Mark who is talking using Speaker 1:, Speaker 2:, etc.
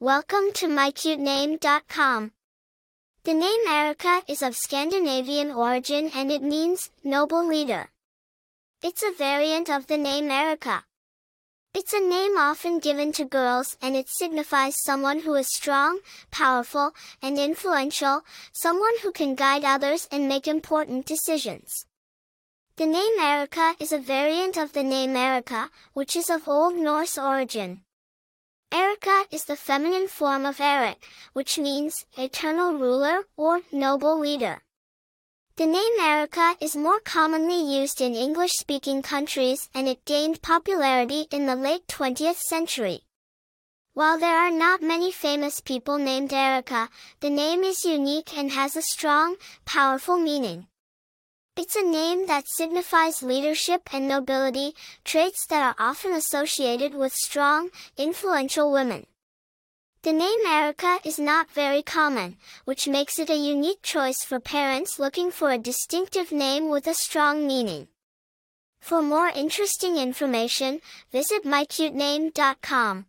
Speaker 1: Welcome to mycutename.com. The name Arika is of Scandinavian origin and it means noble leader. It's a variant of the name Erica. It's a name often given to girls and it signifies someone who is strong, powerful, and influential, someone who can guide others and make important decisions. The name Arika is a variant of the name Erica, which is of Old Norse origin. Erica is the feminine form of Eric, which means eternal ruler or noble leader. The name Erica is more commonly used in English-speaking countries and it gained popularity in the late 20th century. While there are not many famous people named Arika, the name is unique and has a strong, powerful meaning. It's a name that signifies leadership and nobility, traits that are often associated with strong, influential women. The name Arika is not very common, which makes it a unique choice for parents looking for a distinctive name with a strong meaning. For more interesting information, visit mycutename.com.